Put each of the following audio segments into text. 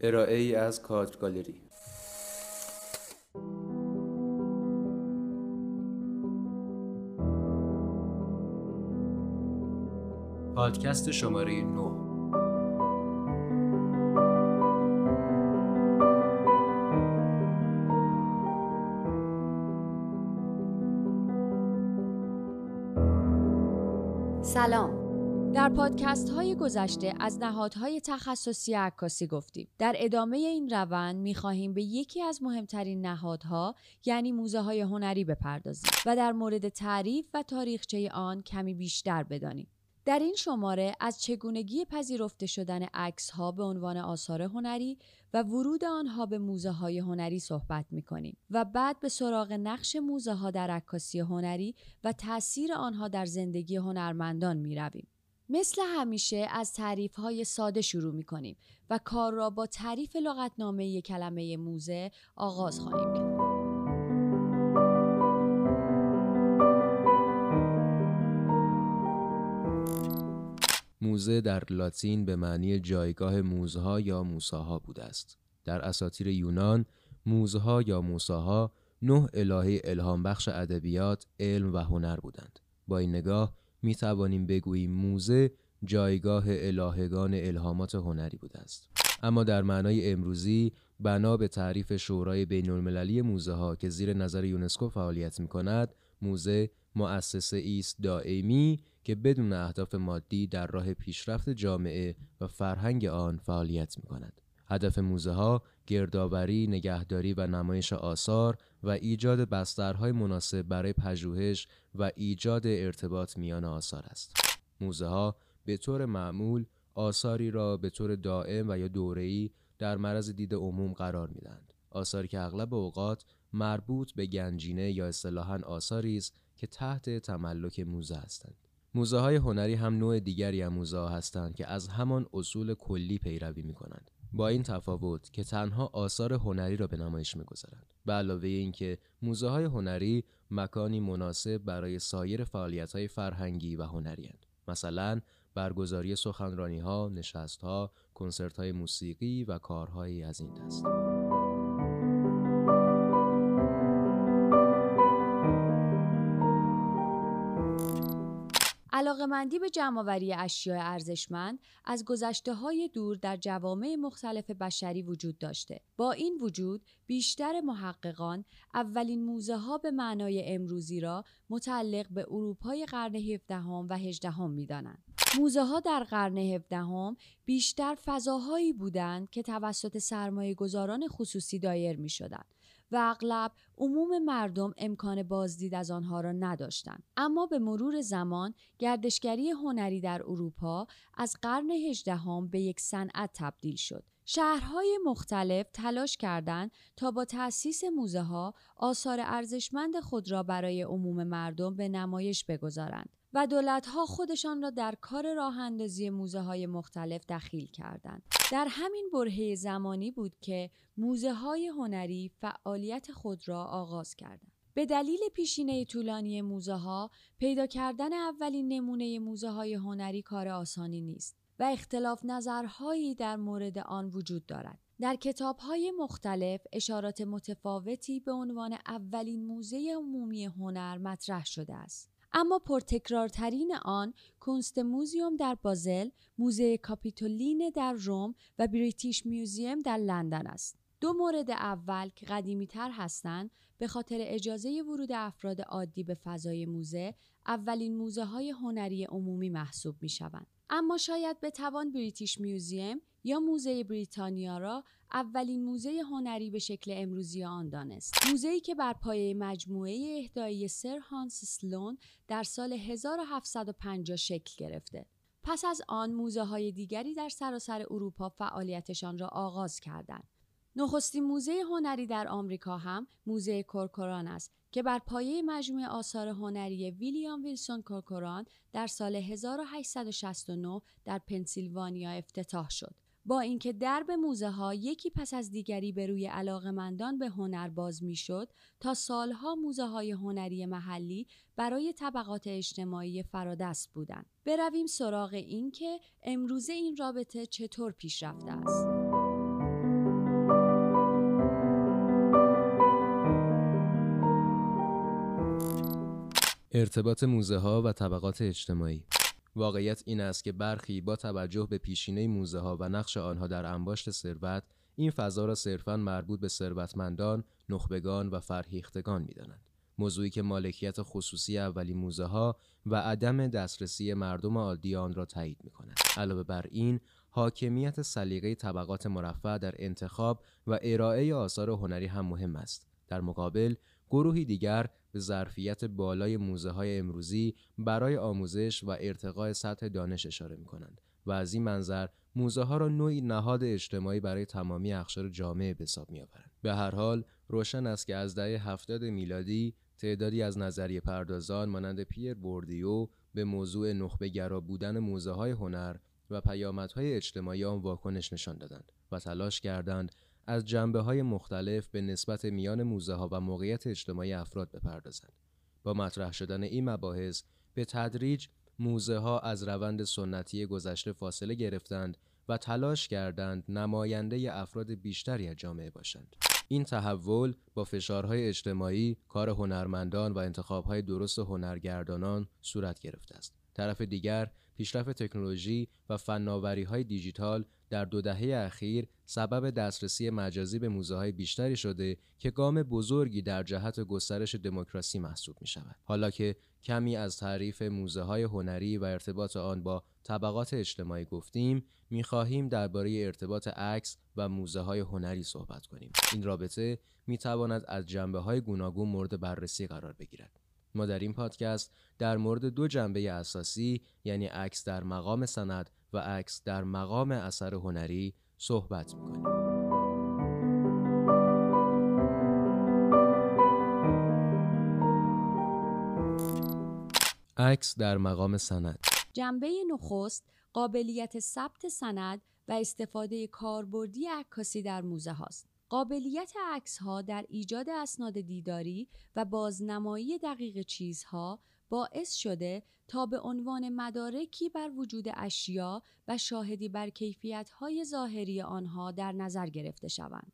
ارائه ای از کادر گالری. پادکست شماره 9 سلام. در پادکست های گذشته از نهادهای تخصصی عکاسی گفتیم. در ادامه این روند می خواهیم به یکی از مهمترین نهادها یعنی موزه های هنری بپردازیم و در مورد تعریف و تاریخچه آن کمی بیشتر بدانیم. در این شماره از چگونگی پذیرفته شدن عکس ها به عنوان آثار هنری و ورود آنها به موزه های هنری صحبت می کنیم و بعد به سراغ نقش موزه ها در عکاسی هنری و تاثیر آنها در زندگی هنرمندان می رویم. مثل همیشه از تعریف های ساده شروع می کنیم و کار را با تعریف لغتنامه کلمه موزه آغاز خواهیم کرد. موزه در لاتین به معنی جایگاه موزها یا موساها بوده است. در اساطیر یونان موزها یا موساها نه الهه الهام بخش ادبیات، علم و هنر بودند. با این نگاه می توانیم بگوییم موزه جایگاه الهگان الهامات هنری بوده است اما در معنای امروزی بنا به تعریف شورای بین المللی موزه ها که زیر نظر یونسکو فعالیت می کند موزه مؤسسه ایست دائمی که بدون اهداف مادی در راه پیشرفت جامعه و فرهنگ آن فعالیت می کند. هدف موزه ها گردآوری، نگهداری و نمایش آثار و ایجاد بسترهای مناسب برای پژوهش و ایجاد ارتباط میان آثار است. موزه ها به طور معمول آثاری را به طور دائم و یا دوره‌ای در معرض دید عموم قرار می‌دهند. آثاری که اغلب اوقات مربوط به گنجینه یا اصطلاحاً آثاری است که تحت تملک موزه هستند. موزه های هنری هم نوع دیگری از موزه هستند که از همان اصول کلی پیروی می کنند. با این تفاوت که تنها آثار هنری را به نمایش می‌گذارند به علاوه اینکه موزه های هنری مکانی مناسب برای سایر فعالیت های فرهنگی و هنری هستند مثلا برگزاری سخنرانی ها، نشست ها، کنسرت های موسیقی و کارهایی از این دست. علاقمندی به جمعآوری اشیاء ارزشمند از گذشته های دور در جوامع مختلف بشری وجود داشته. با این وجود بیشتر محققان اولین موزه ها به معنای امروزی را متعلق به اروپای قرن 17 و 18 می دانند. موزه ها در قرن 17 بیشتر فضاهایی بودند که توسط سرمایه گذاران خصوصی دایر می شدند و اغلب عموم مردم امکان بازدید از آنها را نداشتند. اما به مرور زمان گردشگری هنری در اروپا از قرن هجدهم به یک صنعت تبدیل شد. شهرهای مختلف تلاش کردند تا با تأسیس موزه ها آثار ارزشمند خود را برای عموم مردم به نمایش بگذارند. و دولتها خودشان را در کار راه اندازی موزه های مختلف دخیل کردند. در همین برهه زمانی بود که موزه های هنری فعالیت خود را آغاز کردند. به دلیل پیشینه طولانی موزه ها پیدا کردن اولین نمونه موزه های هنری کار آسانی نیست و اختلاف نظرهایی در مورد آن وجود دارد. در کتاب های مختلف اشارات متفاوتی به عنوان اولین موزه عمومی هنر مطرح شده است. اما پرتکرارترین آن کنست موزیوم در بازل، موزه کاپیتولین در روم و بریتیش میوزیم در لندن است. دو مورد اول که قدیمی تر هستند به خاطر اجازه ورود افراد عادی به فضای موزه اولین موزه های هنری عمومی محسوب می شوند. اما شاید به توان بریتیش میوزیم یا موزه بریتانیا را اولین موزه هنری به شکل امروزی آن دانست. موزه‌ای که بر پایه مجموعه اهدایی سر هانس سلون در سال 1750 شکل گرفته. پس از آن موزه های دیگری در سراسر اروپا فعالیتشان را آغاز کردند. نخستین موزه هنری در آمریکا هم موزه کورکوران است که بر پایه مجموعه آثار هنری ویلیام ویلسون کورکوران در سال 1869 در پنسیلوانیا افتتاح شد. با اینکه درب موزه ها یکی پس از دیگری به روی علاقمندان به هنر باز می‌شد تا سالها موزه های هنری محلی برای طبقات اجتماعی فرادست بودند. برویم سراغ اینکه امروزه این رابطه چطور پیش رفته است. ارتباط موزه ها و طبقات اجتماعی واقعیت این است که برخی با توجه به پیشینه موزه ها و نقش آنها در انباشت ثروت این فضا را صرفا مربوط به ثروتمندان، نخبگان و فرهیختگان می‌دانند. موضوعی که مالکیت خصوصی اولی موزه ها و عدم دسترسی مردم عادی آن را تایید می کند. علاوه بر این، حاکمیت سلیقه طبقات مرفع در انتخاب و ارائه آثار هنری هم مهم است. در مقابل، گروهی دیگر به ظرفیت بالای موزه های امروزی برای آموزش و ارتقاء سطح دانش اشاره می کنند و از این منظر موزه ها را نوعی نهاد اجتماعی برای تمامی اخشار جامعه به حساب می آورند. به هر حال روشن است که از دهه هفتاد میلادی تعدادی از نظریه پردازان مانند پیر بوردیو به موضوع نخبه بودن موزه های هنر و پیامدهای اجتماعی آن واکنش نشان دادند و تلاش کردند از جنبه های مختلف به نسبت میان موزه ها و موقعیت اجتماعی افراد بپردازند. با مطرح شدن این مباحث به تدریج موزه ها از روند سنتی گذشته فاصله گرفتند و تلاش کردند نماینده افراد بیشتری از جامعه باشند. این تحول با فشارهای اجتماعی، کار هنرمندان و انتخابهای درست هنرگردانان صورت گرفته است. طرف دیگر پیشرفت تکنولوژی و فناوری های دیجیتال در دو دهه اخیر سبب دسترسی مجازی به موزه های بیشتری شده که گام بزرگی در جهت گسترش دموکراسی محسوب می شود. حالا که کمی از تعریف موزه های هنری و ارتباط آن با طبقات اجتماعی گفتیم می خواهیم درباره ارتباط عکس و موزه های هنری صحبت کنیم. این رابطه می تواند از جنبه های گوناگون مورد بررسی قرار بگیرد. ما در این پادکست در مورد دو جنبه اساسی یعنی عکس در مقام سند و عکس در مقام اثر هنری صحبت می‌کنیم. عکس در مقام سند جنبه نخست قابلیت ثبت سند و استفاده کاربردی عکاسی در موزه هاست. قابلیت عکس ها در ایجاد اسناد دیداری و بازنمایی دقیق چیزها باعث شده تا به عنوان مدارکی بر وجود اشیا و شاهدی بر کیفیت‌های ظاهری آنها در نظر گرفته شوند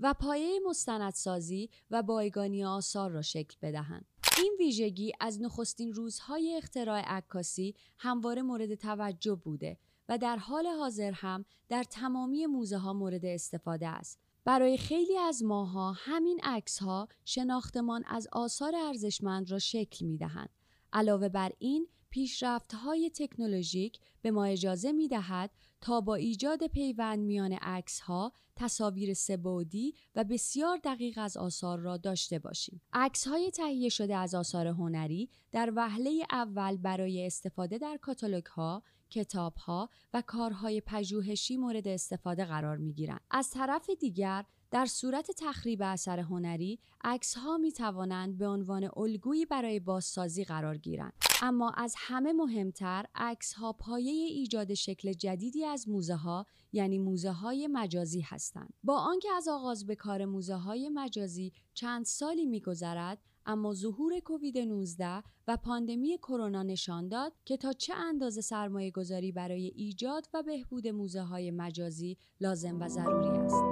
و پایه مستندسازی و بایگانی آثار را شکل بدهند. این ویژگی از نخستین روزهای اختراع عکاسی همواره مورد توجه بوده و در حال حاضر هم در تمامی موزه ها مورد استفاده است برای خیلی از ماها همین عکس ها شناختمان از آثار ارزشمند را شکل می دهند. علاوه بر این پیشرفت های تکنولوژیک به ما اجازه می دهد تا با ایجاد پیوند میان عکس ها تصاویر سبودی و بسیار دقیق از آثار را داشته باشیم. عکس های تهیه شده از آثار هنری در وهله اول برای استفاده در کاتالوگ ها کتاب ها و کارهای پژوهشی مورد استفاده قرار می گیرند. از طرف دیگر در صورت تخریب اثر هنری عکس ها می توانند به عنوان الگویی برای بازسازی قرار گیرند اما از همه مهمتر عکس ها پایه ایجاد شکل جدیدی از موزه ها یعنی موزه های مجازی هستند با آنکه از آغاز به کار موزه های مجازی چند سالی میگذرد اما ظهور کووید 19 و پاندمی کرونا نشان داد که تا چه اندازه سرمایه گذاری برای ایجاد و بهبود موزه های مجازی لازم و ضروری است.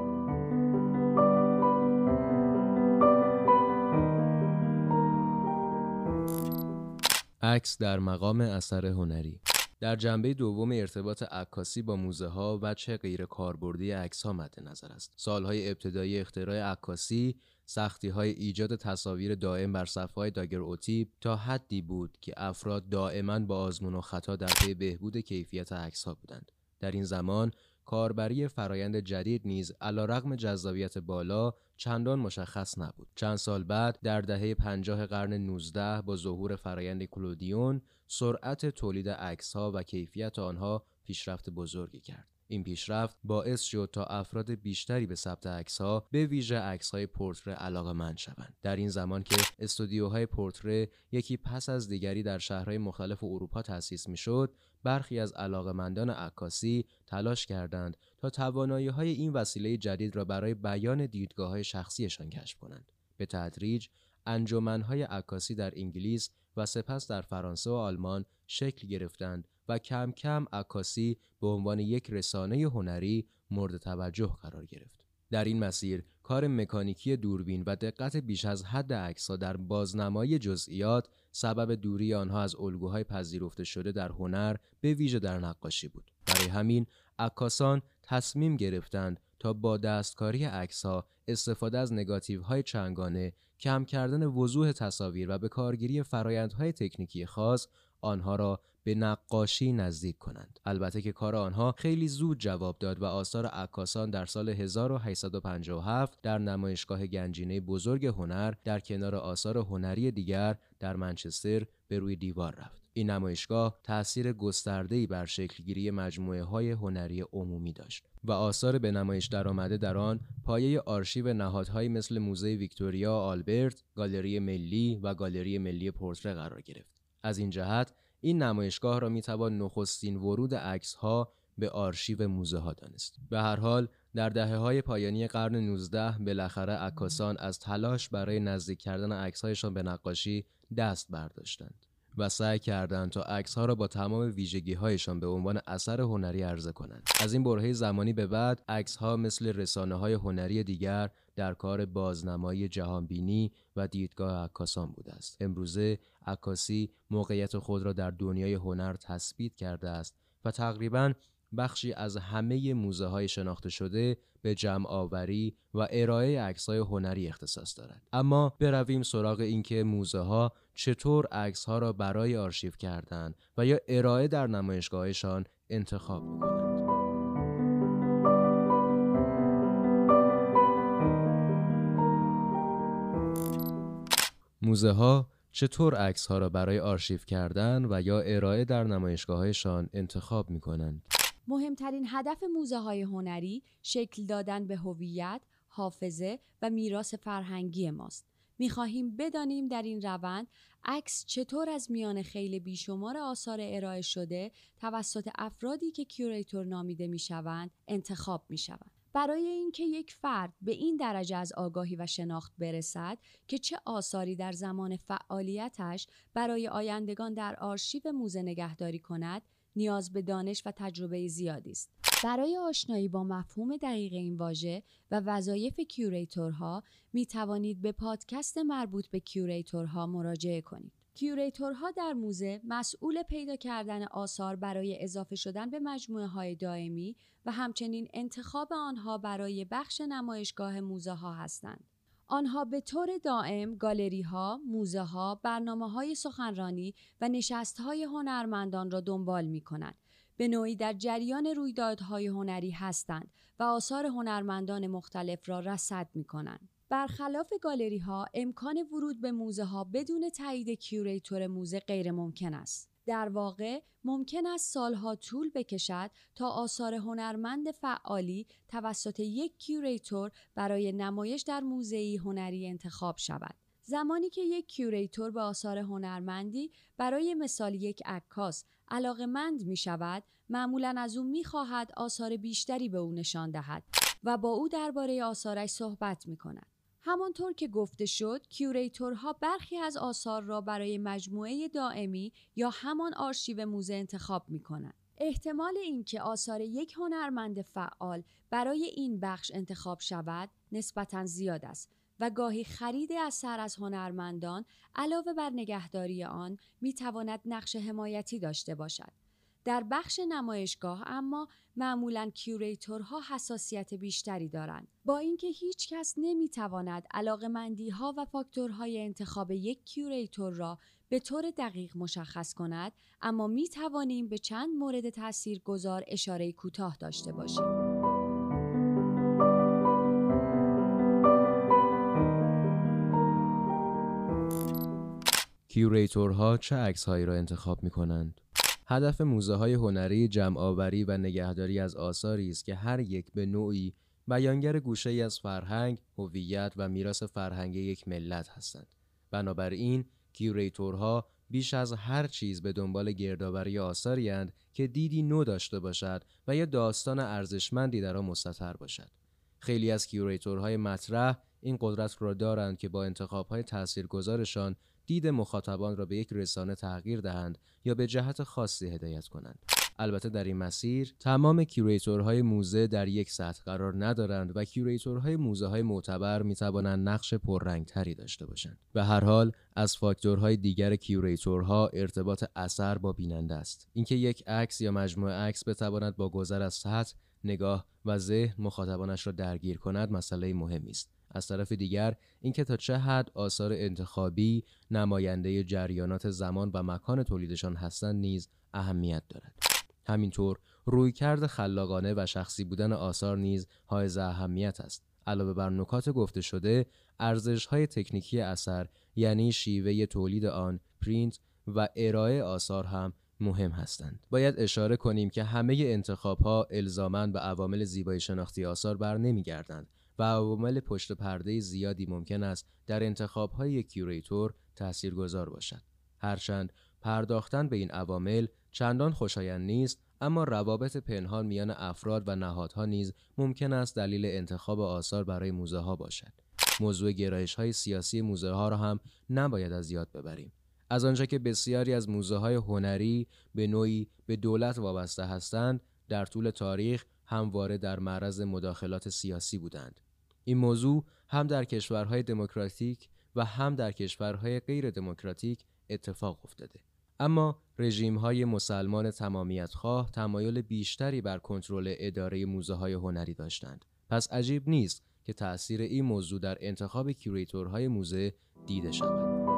عکس در مقام اثر هنری در جنبه دوم ارتباط عکاسی با موزه ها و چه غیر کاربردی عکس ها مد نظر است. سالهای ابتدایی اختراع عکاسی سختی های ایجاد تصاویر دائم بر صفحه داگرئوتیپ تا حدی بود که افراد دائما با آزمون و خطا در پی بهبود کیفیت عکس ها بودند. در این زمان کاربری فرایند جدید نیز علیرغم جذابیت بالا چندان مشخص نبود. چند سال بعد در دهه 50 قرن 19 با ظهور فرایند کلودیون سرعت تولید عکس ها و کیفیت آنها پیشرفت بزرگی کرد. این پیشرفت باعث شد تا افراد بیشتری به ثبت عکس ها به ویژه عکس های پورتره علاقه‌مند شوند. در این زمان که استودیوهای پورتره یکی پس از دیگری در شهرهای مختلف اروپا تأسیس می‌شد برخی از علاقمندان عکاسی تلاش کردند تا توانایی های این وسیله جدید را برای بیان دیدگاه های شخصیشان کشف کنند. به تدریج انجمنهای عکاسی در انگلیس و سپس در فرانسه و آلمان شکل گرفتند و کم کم عکاسی به عنوان یک رسانه هنری مورد توجه قرار گرفت. در این مسیر کار مکانیکی دوربین و دقت بیش از حد عکسها در بازنمایی جزئیات سبب دوری آنها از الگوهای پذیرفته شده در هنر به ویژه در نقاشی بود برای همین عکاسان تصمیم گرفتند تا با دستکاری عکسها استفاده از نگاتیو های چنگانه کم کردن وضوح تصاویر و به کارگیری فرایندهای تکنیکی خاص آنها را به نقاشی نزدیک کنند البته که کار آنها خیلی زود جواب داد و آثار عکاسان در سال 1857 در نمایشگاه گنجینه بزرگ هنر در کنار آثار هنری دیگر در منچستر به روی دیوار رفت این نمایشگاه تأثیر گسترده‌ای بر شکلگیری مجموعه های هنری عمومی داشت و آثار به نمایش درآمده در آن پایه آرشیو نهادهایی مثل موزه ویکتوریا آلبرت، گالری ملی و گالری ملی پورتره قرار گرفت. از این جهت این نمایشگاه را می‌توان نخستین ورود عکس ها به آرشیو موزه ها دانست. به هر حال در دهه های پایانی قرن 19 بالاخره عکاسان از تلاش برای نزدیک کردن عکسهایشان به نقاشی دست برداشتند. و سعی کردند تا عکس ها را با تمام ویژگی هایشان به عنوان اثر هنری عرضه کنند. از این برهه زمانی به بعد عکس ها مثل رسانه های هنری دیگر در کار بازنمایی جهانبینی و دیدگاه عکاسان بوده است. امروزه عکاسی موقعیت خود را در دنیای هنر تثبیت کرده است و تقریبا بخشی از همه موزه های شناخته شده به جمع آوری و ارائه عکس های هنری اختصاص دارد. اما برویم سراغ اینکه موزه ها چطور عکس ها را برای آرشیو کردن و یا ارائه در نمایشگاهشان انتخاب می‌کنند موزه ها چطور عکس ها را برای آرشیو کردن و یا ارائه در نمایشگاهشان انتخاب می کنند؟ مهمترین هدف موزه های هنری شکل دادن به هویت، حافظه و میراث فرهنگی ماست. می‌خواهیم بدانیم در این روند عکس چطور از میان خیل بیشمار آثار ارائه شده توسط افرادی که curator نامیده می‌شوند انتخاب می‌شوند. برای اینکه یک فرد به این درجه از آگاهی و شناخت برسد که چه آثاری در زمان فعالیتش برای آیندگان در آرشیو موزه نگهداری کند نیاز به دانش و تجربه زیادی است. برای آشنایی با مفهوم دقیق این واژه و وظایف curator ها می توانید به پادکست مربوط به curator ها مراجعه کنید. curator ها در موزه مسئول پیدا کردن آثار برای اضافه شدن به مجموعه های دائمی و همچنین انتخاب آنها برای بخش نمایشگاه موزه ها هستند. آنها به طور دائم گالری ها، موزه ها، برنامه های سخنرانی و نشست های هنرمندان را دنبال می کنند. به نوعی در جریان رویدادهای هنری هستند و آثار هنرمندان مختلف را رصد می کنند. برخلاف گالری ها امکان ورود به موزه ها بدون تایید curator موزه غیر ممکن است. در واقع ممکن است سالها طول بکشد تا آثار هنرمند فعالی توسط یک curator برای نمایش در موزه‌ی هنری انتخاب شود. زمانی که یک curator به آثار هنرمندی برای مثال یک عکاس علاقه‌مند می شود معمولا از او می خواهد آثار بیشتری به او نشان دهد و با او درباره آثارش صحبت می کند. همانطور که گفته شد curator ها برخی از آثار را برای مجموعه دائمی یا همان آرشیو موزه انتخاب می کنند. احتمال اینکه آثار یک هنرمند فعال برای این بخش انتخاب شود نسبتا زیاد است و گاهی خرید اثر از هنرمندان علاوه بر نگهداری آن می تواند نقش حمایتی داشته باشد. در بخش نمایشگاه اما معمولا curator ها حساسیت بیشتری دارند با اینکه هیچ کس نمی‌تواند علاقمندی ها و فاکتورهای انتخاب یک curator را به طور دقیق مشخص کند اما می توانیم به چند مورد تأثیر گذار اشاره کوتاه داشته باشیم curator ها چه عکس هایی را انتخاب می کنند؟ هدف موزه های هنری جمعآوری و نگهداری از آثاری است که هر یک به نوعی بیانگر گوشه‌ای از فرهنگ، هویت و میراث فرهنگی یک ملت هستند. بنابراین curator ها بیش از هر چیز به دنبال گردآوری آثاری اند که دیدی نو داشته باشد و یا داستان ارزشمندی در آن مستتر باشد. خیلی از curator های مطرح این قدرت را دارند که با انتخابهای تاثیرگذارشان دید مخاطبان را به یک رسانه تغییر دهند یا به جهت خاصی هدایت کنند البته در این مسیر تمام curator های موزه در یک سطح قرار ندارند و curator های موزه های معتبر می توانند نقش پررنگتری داشته باشند. به هر حال از فاکتورهای دیگر curator ها ارتباط اثر با بیننده است. اینکه یک عکس یا مجموعه عکس بتواند با گذر از سطح نگاه و ذهن مخاطبانش را درگیر کند مسئله مهمی است. از طرف دیگر اینکه تا چه حد آثار انتخابی نماینده جریانات زمان و مکان تولیدشان هستند نیز اهمیت دارد. همینطور رویکرد خلاقانه و شخصی بودن آثار نیز حائز اهمیت است. علاوه بر نکات گفته شده ارزش های تکنیکی اثر یعنی شیوه تولید آن پرینت و ارائه آثار هم مهم هستند. باید اشاره کنیم که همه انتخاب ها الزامن به عوامل زیبایی شناختی آثار بر نمیگردند و عوامل پشت پرده زیادی ممکن است در انتخاب های کیوریتور تاثیرگذار باشد. هرچند پرداختن به این عوامل چندان خوشایند نیست اما روابط پنهان میان افراد و نهادها نیز ممکن است دلیل انتخاب آثار برای موزه ها باشد. موضوع گرایش های سیاسی موزه ها را هم نباید از یاد ببریم. از آنجا که بسیاری از موزه های هنری به نوعی به دولت وابسته هستند، در طول تاریخ همواره در معرض مداخلات سیاسی بودند. این موضوع هم در کشورهای دموکراتیک و هم در کشورهای غیر دموکراتیک اتفاق افتاده. اما رژیم های مسلمان تمامیت خواه تمایل بیشتری بر کنترل اداره موزه های هنری داشتند. پس عجیب نیست که تأثیر این موضوع در انتخاب کیوریتورهای موزه دیده شود.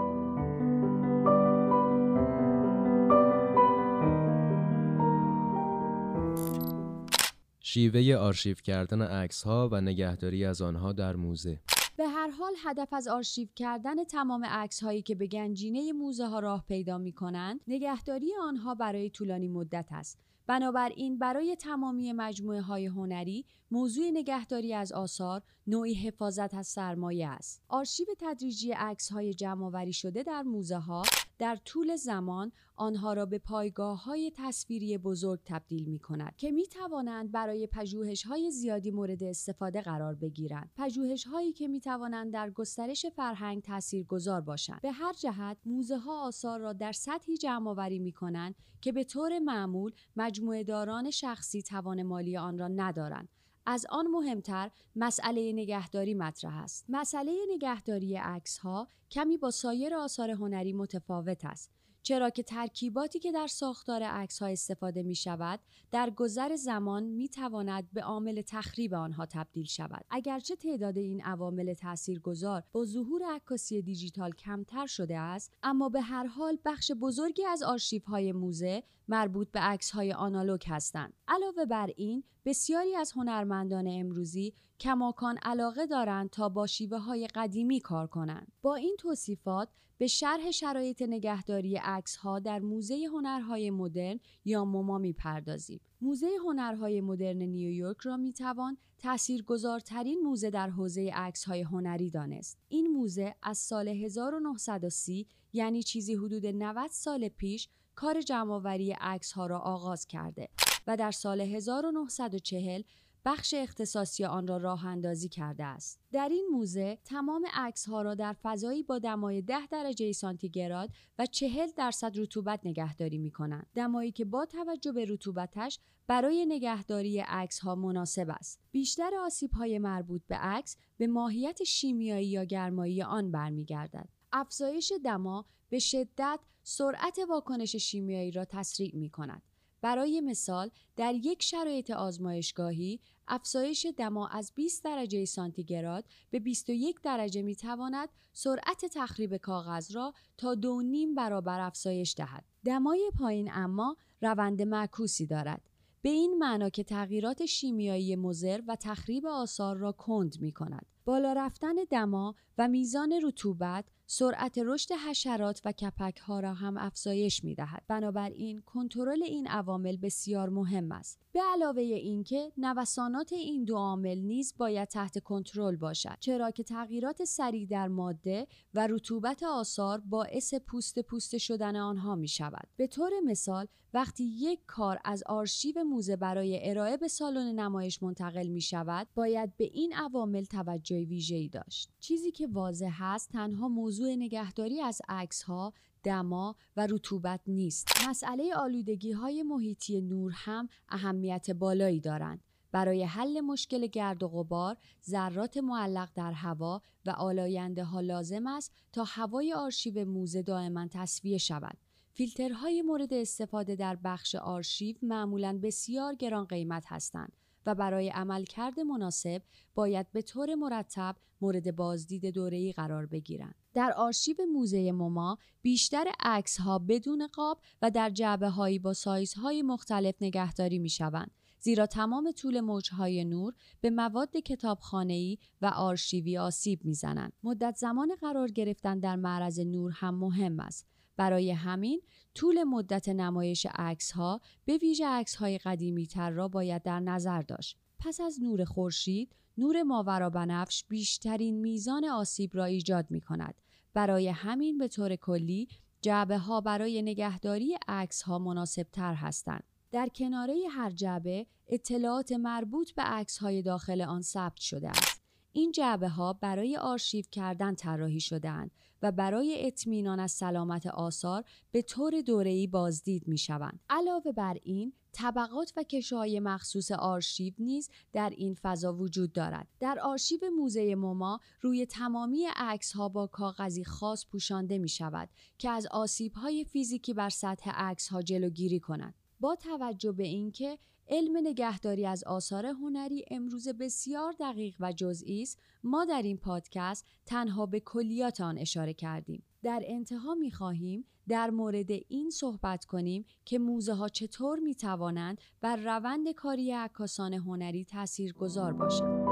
شیوه آرشیو کردن عکس ها و نگهداری از آنها در موزه. به هر حال هدف از آرشیو کردن تمام عکس هایی که به گنجینه موزه ها راه پیدا می کنند نگهداری آنها برای طولانی مدت است. بنابراین برای تمامی مجموعه های هنری موضوع نگهداری از آثار نوعی حفاظت از سرمایه است. آرشیو تدریجی عکس های جمع شده در موزه ها در طول زمان آنها را به پایگاه های تصویری بزرگ تبدیل می کند که می توانند برای پژوهش های زیادی مورد استفاده قرار بگیرند. پژوهش هایی که می توانند در گسترش فرهنگ تأثیر گذار باشند. به هر جهت موزه ها آثار را در سطحی جمع آوری می کنند که به طور معمول مجموعه داران شخصی توان مالی آن را ندارند. از آن مهمتر مسئله نگهداری مطرح است. مسئله نگهداری عکس ها کمی با سایر آثار هنری متفاوت است. چرا که ترکیباتی که در ساختار عکس ها استفاده می شود در گذر زمان می تواند به عامل تخریب آنها تبدیل شود. اگرچه تعداد این عوامل تاثیرگذار با ظهور عکاسی دیجیتال کمتر شده است اما به هر حال بخش بزرگی از آرشیف های موزه مربوط به عکس های آنالوگ هستند. علاوه بر این بسیاری از هنرمندان امروزی کماکان علاقه دارند تا با شیوه های قدیمی کار کنند با این توصیفات به شرح شرایط نگهداری عکس ها در موزه هنرهای مدرن یا موما می‌پردازیم. موزه هنرهای مدرن نیویورک را می‌توان تاثیرگذارترین موزه در حوزه عکس های هنری دانست. این موزه از سال 1930 یعنی چیزی حدود 90 سال پیش کار جمعآوری عکس ها را آغاز کرده و در سال 1940 بخش اختصاصی آن را راه اندازی کرده است. در این موزه تمام عکس ها را در فضایی با دمای 10 درجه سانتیگراد و 40 درصد رطوبت نگهداری می کنند. دمایی که با توجه به رطوبتش برای نگهداری عکس ها مناسب است. بیشتر آسیب های مربوط به عکس به ماهیت شیمیایی یا گرمایی آن برمیگردد. افزایش دما به شدت سرعت واکنش شیمیایی را تسریع می کند. برای مثال در یک شرایط آزمایشگاهی افزایش دما از 20 درجه سانتیگراد به 21 درجه می تواند سرعت تخریب کاغذ را تا دو نیم برابر افزایش دهد. دمای پایین اما روند معکوسی دارد. به این معنا که تغییرات شیمیایی مضر و تخریب آثار را کند می کند. بالا رفتن دما و میزان رطوبت سرعت رشد حشرات و کپک ها را هم افزایش می دهد. بنابراین کنترل این عوامل بسیار مهم است. به علاوه اینکه نوسانات این دو عامل نیز باید تحت کنترل باشد چرا که تغییرات سریع در ماده و رطوبت آثار باعث پوست پوست شدن آنها می شود. به طور مثال وقتی یک کار از آرشیو موزه برای ارائه به سالن نمایش منتقل می شود باید به این عوامل توجه ویژه‌ای داشت. چیزی که واضح است تنها موضوع نگهداری از عکس ها دما و رطوبت نیست. مسئله آلودگی های محیطی نور هم اهمیت بالایی دارند. برای حل مشکل گرد و غبار، ذرات معلق در هوا و آلاینده ها لازم است تا هوای آرشیو موزه دائما تصفیه شود. فیلترهای مورد استفاده در بخش آرشیو معمولا بسیار گران قیمت هستند و برای عملکرد مناسب باید به طور مرتب مورد بازدید دوره‌ای قرار بگیرند. در آرشیو موزه موما بیشتر عکس ها بدون قاب و در جعبه هایی با سایزهای مختلف نگهداری می شوند. زیرا تمام طول موجهای نور به مواد کتابخانه‌ای و آرشیوی آسیب می‌زنند. مدت زمان قرار گرفتن در معرض نور هم مهم است. برای همین طول مدت نمایش عکس ها به ویژه عکس های قدیمی تر را باید در نظر داشت. پس از نور خورشید، نور ماورا بنفش بیشترین میزان آسیب را ایجاد می کند. برای همین به طور کلی جعبه ها برای نگهداری عکس ها مناسب تر هستند. در کناره هر جعبه اطلاعات مربوط به عکس های داخل آن ثبت شده است. این جعبه ها برای آرشیو کردن طراحی شدهاند و برای اطمینان از سلامت آثار به طور دوره‌ای بازدید می شوند. علاوه بر این طبقات و کشوهای مخصوص آرشیو نیز در این فضا وجود دارد. در آرشیو موزه موما روی تمامی عکس ها با کاغذی خاص پوشانده می شود که از آسیب های فیزیکی بر سطح عکس ها جلوگیری کند. با توجه به اینکه علم نگهداری از آثار هنری امروز بسیار دقیق و جزئی است ما در این پادکست تنها به کلیات آن اشاره کردیم در انتها می خواهیم در مورد این صحبت کنیم که موزه ها چطور می توانند بر روند کاری عکاسان هنری تأثیر گذار باشند.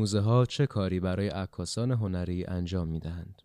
موزه ها چه کاری برای عکاسان هنری انجام می دهند؟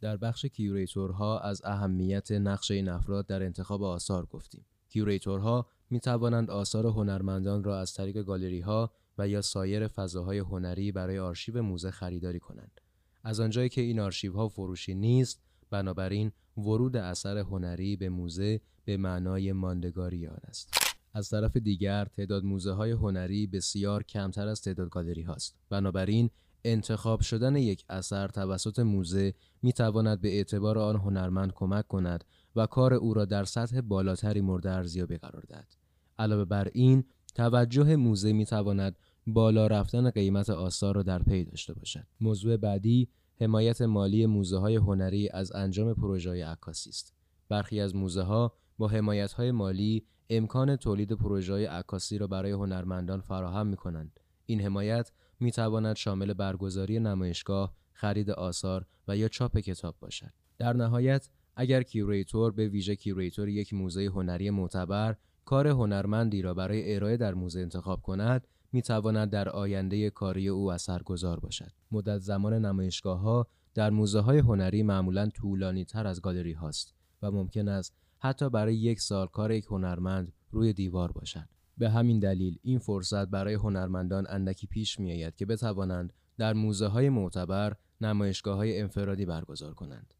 در بخش curator ها از اهمیت نقش این افراد در انتخاب آثار گفتیم. curator ها می توانند آثار هنرمندان را از طریق گالری ها و یا سایر فضاهای هنری برای آرشیو موزه خریداری کنند. از آنجایی که این آرشیو ها فروشی نیست، بنابراین ورود اثر هنری به موزه به معنای ماندگاری آن است. از طرف دیگر تعداد موزه های هنری بسیار کمتر از تعداد گالری هاست. بنابراین انتخاب شدن یک اثر توسط موزه می تواند به اعتبار آن هنرمند کمک کند و کار او را در سطح بالاتری مورد ارزیابی قرار دهد. علاوه بر این، توجه موزه می تواند بالا رفتن قیمت آثار را در پی داشته باشد. موضوع بعدی حمایت مالی موزه های هنری از انجام پروژه عکاسی است. برخی از موزه ها با حمایت های مالی امکان تولید پروژه عکاسی را برای هنرمندان فراهم می کنند. این حمایت می تواند شامل برگزاری نمایشگاه، خرید آثار و یا چاپ کتاب باشد. در نهایت اگر curator به ویژه curator یک موزه هنری معتبر کار هنرمندی را برای ارائه در موزه انتخاب کند می تواند در آینده کاری او اثرگذار باشد. مدت زمان نمایشگاه ها در موزه های هنری معمولا طولانی تر از گالری هاست و ممکن است حتی برای یک سال کار یک هنرمند روی دیوار باشد. به همین دلیل این فرصت برای هنرمندان اندکی پیش می آید که بتوانند در موزه های معتبر نمایشگاه های انفرادی برگزار کنند.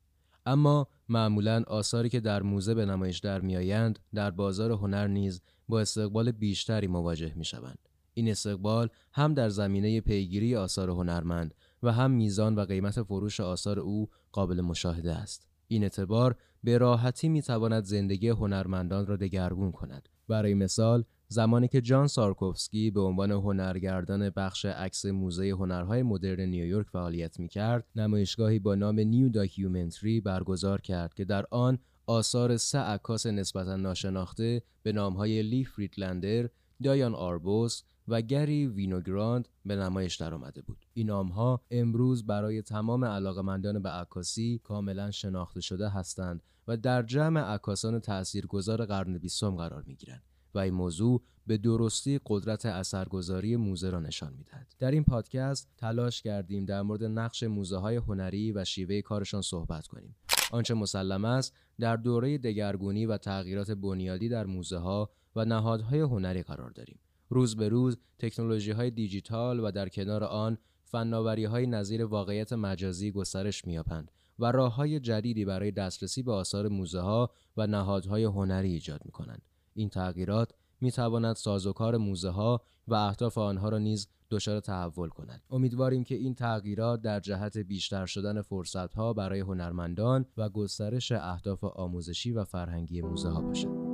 اما معمولا آثاری که در موزه به نمایش در میآیند در بازار هنر نیز با استقبال بیشتری مواجه می شوند. این استقبال هم در زمینه پیگیری آثار هنرمند و هم میزان و قیمت فروش آثار او قابل مشاهده است. این اعتبار به راحتی می تواند زندگی هنرمندان را دگرگون کند. برای مثال زمانی که جان سارکوفسکی به عنوان هنرگردان بخش عکس موزه هنرهای مدرن نیویورک فعالیت می کرد، نمایشگاهی با نام New Documentary برگزار کرد که در آن آثار سه عکاس نسبتا ناشناخته به نامهای لی فریدلندر، دایان آربوس و گری وینوگراند به نمایش درآمده بود. این نامها امروز برای تمام علاقمندان به عکاسی کاملا شناخته شده هستند و در جمع عکاسان تاثیرگذار قرن بیستم قرار می‌گیرند. و این موضوع به درستی قدرت اثرگذاری موزه را نشان می‌دهد. در این پادکست تلاش کردیم در مورد نقش موزه های هنری و شیوه کارشان صحبت کنیم. آنچه مسلم است در دوره دگرگونی و تغییرات بنیادی در موزه ها و نهادهای هنری قرار داریم. روز به روز تکنولوژی های دیجیتال و در کنار آن فناوری های نظیر واقعیت مجازی گسترش مییابند و راه های جدیدی برای دسترسی به آثار موزه ها و نهادهای هنری ایجاد می کنند. این تغییرات می تواند سازوکار موزه ها و اهداف آنها را نیز دچار تحول کند امیدواریم که این تغییرات در جهت بیشتر شدن فرصتها برای هنرمندان و گسترش اهداف آموزشی و فرهنگی موزه ها باشد